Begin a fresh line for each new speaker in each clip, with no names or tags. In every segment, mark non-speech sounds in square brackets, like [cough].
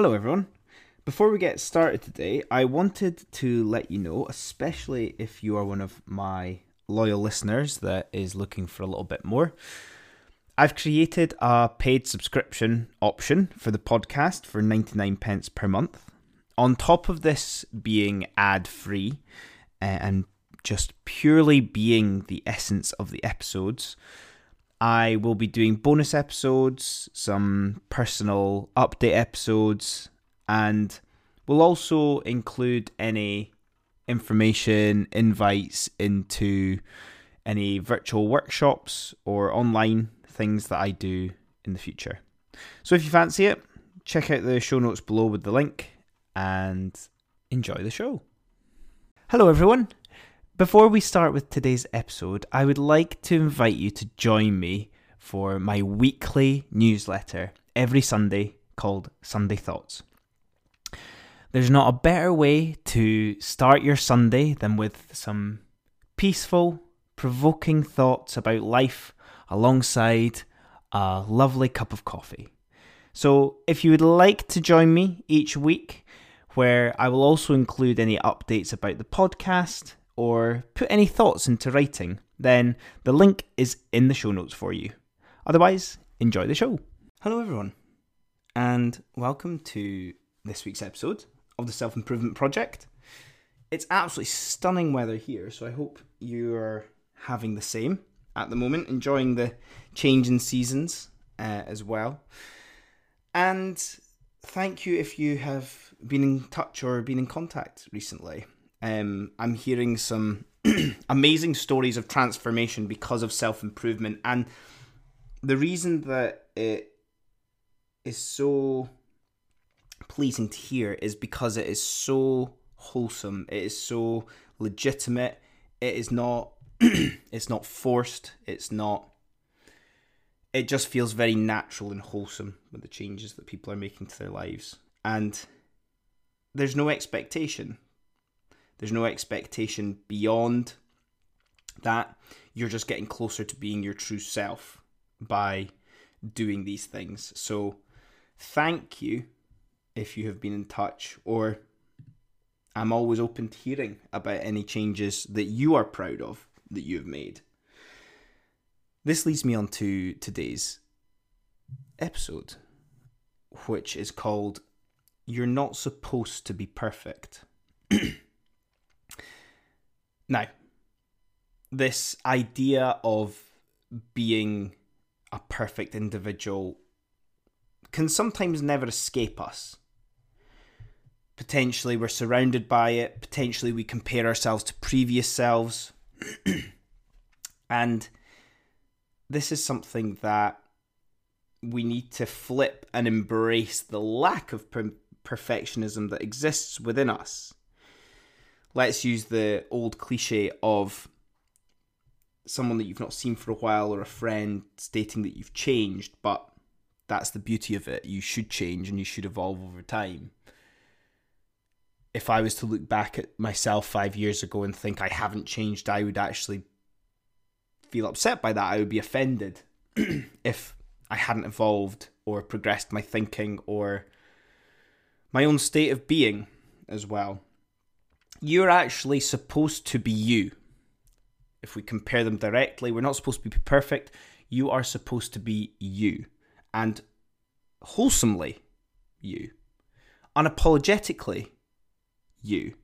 Hello, everyone. Before we get started today, I wanted to let you know, especially if you are one of my loyal listeners that is looking for a little bit more, I've created a paid subscription option for the podcast for 99 pence per month. On top of this being ad free uh, and just purely being the essence of the episodes, I will be doing bonus episodes, some personal update episodes, and we'll also include any information, invites into any virtual workshops or online things that I do in the future. So if you fancy it, check out the show notes below with the link and enjoy the show. Hello, everyone. Before we start with today's episode, I would like to invite you to join me for my weekly newsletter every Sunday called Sunday Thoughts. There's not a better way to start your Sunday than with some peaceful, provoking thoughts about life alongside a lovely cup of coffee. So, if you would like to join me each week, where I will also include any updates about the podcast, or put any thoughts into writing, then the link is in the show notes for you. Otherwise, enjoy the show. Hello, everyone, and welcome to this week's episode of the Self Improvement Project. It's absolutely stunning weather here, so I hope you're having the same at the moment, enjoying the change in seasons uh, as well. And thank you if you have been in touch or been in contact recently. Um, I'm hearing some [clears throat] amazing stories of transformation because of self improvement, and the reason that it is so pleasing to hear is because it is so wholesome. It is so legitimate. It is not. [clears throat] it's not forced. It's not. It just feels very natural and wholesome with the changes that people are making to their lives, and there's no expectation there's no expectation beyond that. You're just getting closer to being your true self by doing these things. So, thank you if you have been in touch, or I'm always open to hearing about any changes that you are proud of that you have made. This leads me on to today's episode, which is called You're Not Supposed to Be Perfect. [clears throat] Now, this idea of being a perfect individual can sometimes never escape us. Potentially, we're surrounded by it. Potentially, we compare ourselves to previous selves. [clears throat] and this is something that we need to flip and embrace the lack of per- perfectionism that exists within us let's use the old cliche of someone that you've not seen for a while or a friend stating that you've changed, but that's the beauty of it. You should change and you should evolve over time. If I was to look back at myself five years ago and think I haven't changed, I would actually feel upset by that. I would be offended [clears throat] if I hadn't evolved or progressed my thinking or my own state of being as well you're actually supposed to be you. If we compare them directly, we're not supposed to be perfect. You are supposed to be you and wholesomely you, unapologetically you.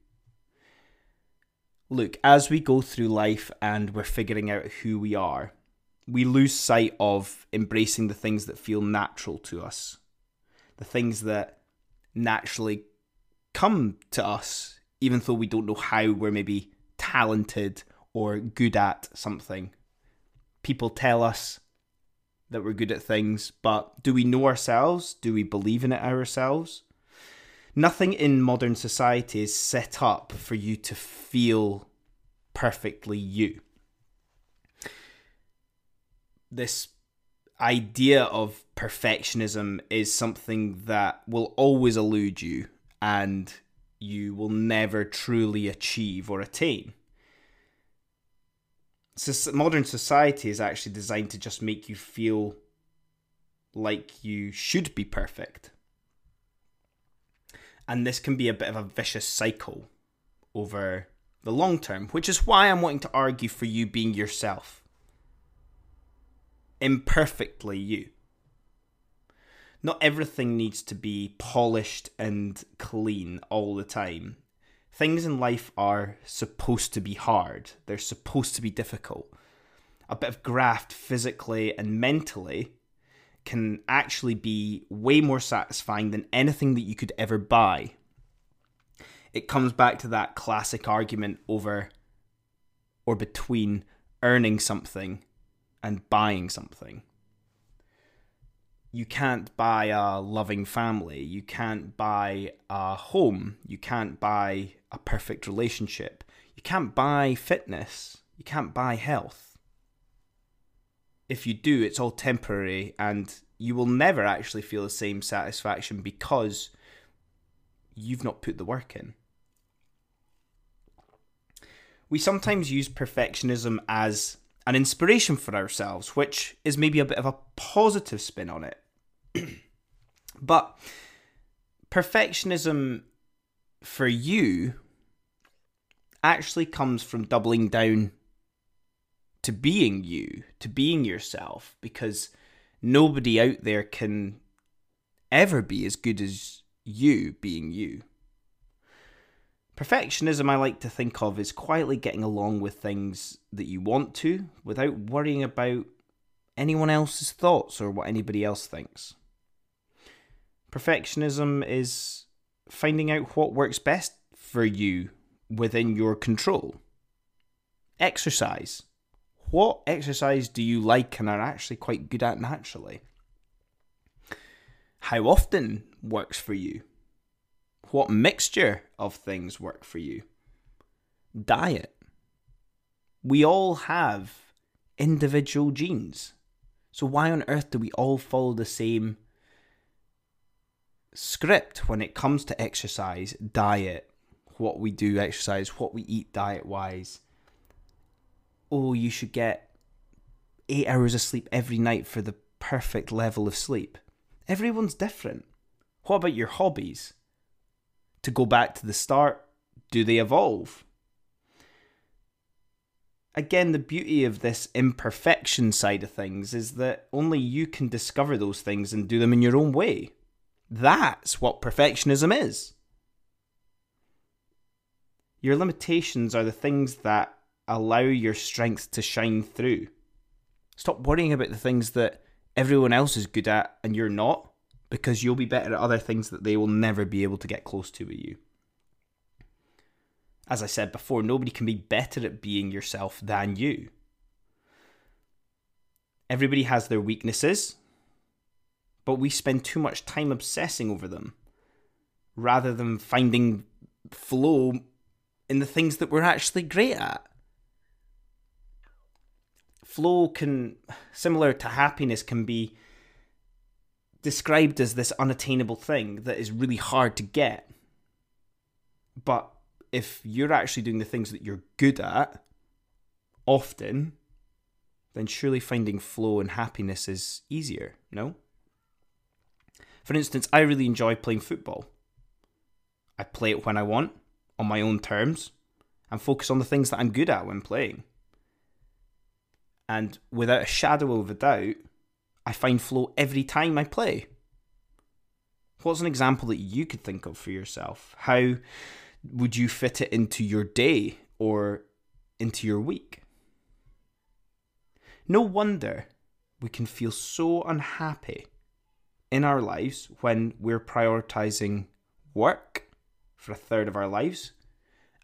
Look, as we go through life and we're figuring out who we are, we lose sight of embracing the things that feel natural to us, the things that naturally come to us even though we don't know how we're maybe talented or good at something. People tell us that we're good at things, but do we know ourselves? Do we believe in it ourselves? Nothing in modern society is set up for you to feel perfectly you. This idea of perfectionism is something that will always elude you and you will never truly achieve or attain. So modern society is actually designed to just make you feel like you should be perfect. And this can be a bit of a vicious cycle over the long term, which is why I'm wanting to argue for you being yourself. Imperfectly you. Not everything needs to be polished and clean all the time. Things in life are supposed to be hard, they're supposed to be difficult. A bit of graft physically and mentally can actually be way more satisfying than anything that you could ever buy. It comes back to that classic argument over or between earning something and buying something. You can't buy a loving family. You can't buy a home. You can't buy a perfect relationship. You can't buy fitness. You can't buy health if you do, it's all temporary and you will never actually feel the same satisfaction because you've not put the work in. We sometimes use perfectionism as an inspiration for ourselves, which is maybe a bit of a positive spin on it. [clears throat] but perfectionism for you actually comes from doubling down to being you, to being yourself, because nobody out there can ever be as good as you being you. Perfectionism, I like to think of, is quietly getting along with things that you want to without worrying about anyone else's thoughts or what anybody else thinks. Perfectionism is finding out what works best for you within your control. Exercise what exercise do you like and are actually quite good at naturally? How often works for you? What mixture of things work for you? Diet. We all have individual genes. So why on earth do we all follow the same script when it comes to exercise, diet, what we do exercise, what we eat diet wise? oh, you should get eight hours of sleep every night for the perfect level of sleep. Everyone's different. What about your hobbies? To go back to the start, do they evolve? Again, the beauty of this imperfection side of things is that only you can discover those things and do them in your own way. That's what perfectionism is. Your limitations are the things that allow your strength to shine through. Stop worrying about the things that everyone else is good at and you're not, because you'll be better at other things that they will never be able to get close to with you. As I said before, nobody can be better at being yourself than you. Everybody has their weaknesses, but we spend too much time obsessing over them rather than finding flow in the things that we're actually great at flow can similar to happiness can be described as this unattainable thing that is really hard to get. But if you're actually doing the things that you're good at often then surely finding flow and happiness is easier no? For instance i really enjoy playing football. I play it when i want on my own terms and focus on the things that i'm good at when playing. And without a shadow of a doubt, I find flow every time I play. What's an example that you could think of for yourself? How would you fit it into your day or into your week? No wonder we can feel so unhappy in our lives when we're prioritizing work for a third of our lives.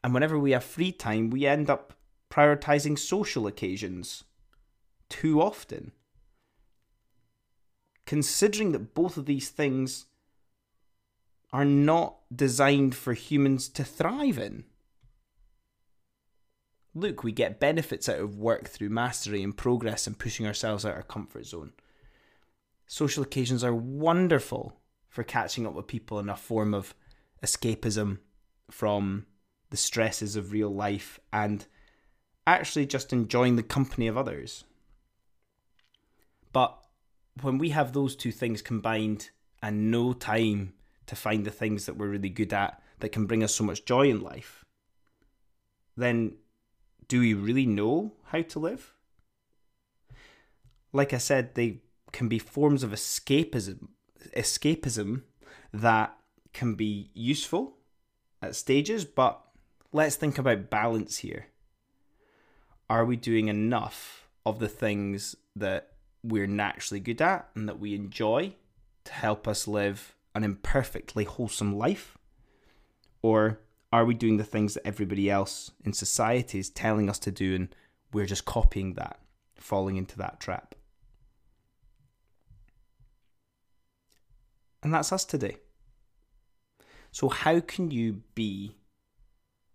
And whenever we have free time, we end up prioritizing social occasions too often. Considering that both of these things are not designed for humans to thrive in. Look, we get benefits out of work through mastery and progress and pushing ourselves out of our comfort zone. Social occasions are wonderful for catching up with people in a form of escapism from the stresses of real life and actually just enjoying the company of others. But when we have those two things combined and no time to find the things that we're really good at that can bring us so much joy in life, then do we really know how to live? Like I said, they can be forms of escapism escapism that can be useful at stages, but let's think about balance here. Are we doing enough of the things that we're naturally good at and that we enjoy to help us live an imperfectly wholesome life? Or are we doing the things that everybody else in society is telling us to do and we're just copying that, falling into that trap? And that's us today. So, how can you be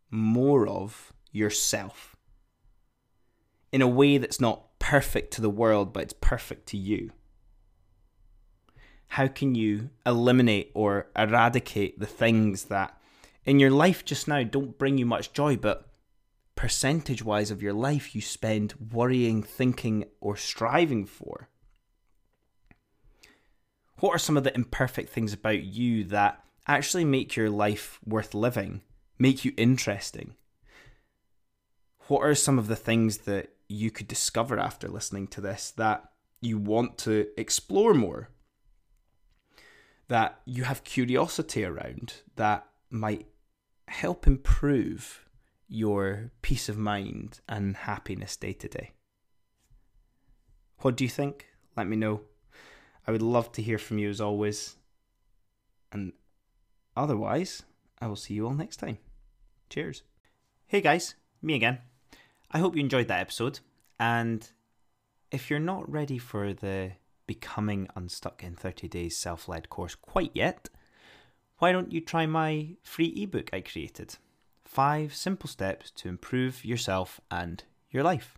more of yourself in a way that's not perfect to the world, but it's perfect to you? How can you eliminate or eradicate the things that in your life just now don't bring you much joy, but percentage wise of your life you spend worrying, thinking, or striving for? What are some of the imperfect things about you that actually make your life worth living, make you interesting? What are some of the things that you could discover after listening to this that you want to explore more? That you have curiosity around that might help improve your peace of mind and happiness day to day? What do you think? Let me know. I would love to hear from you as always. And otherwise, I will see you all next time. Cheers. Hey guys, me again. I hope you enjoyed that episode. And if you're not ready for the Becoming Unstuck in 30 Days self led course quite yet, why don't you try my free ebook I created? Five simple steps to improve yourself and your life.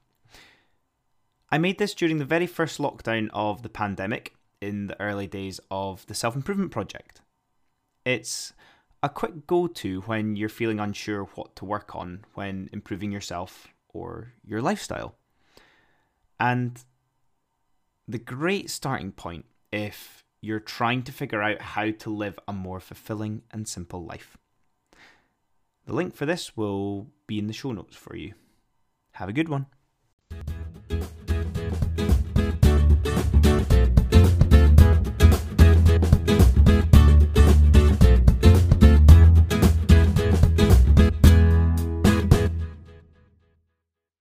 I made this during the very first lockdown of the pandemic in the early days of the self improvement project. It's a quick go to when you're feeling unsure what to work on when improving yourself or your lifestyle. And the great starting point if you're trying to figure out how to live a more fulfilling and simple life. The link for this will be in the show notes for you. Have a good one.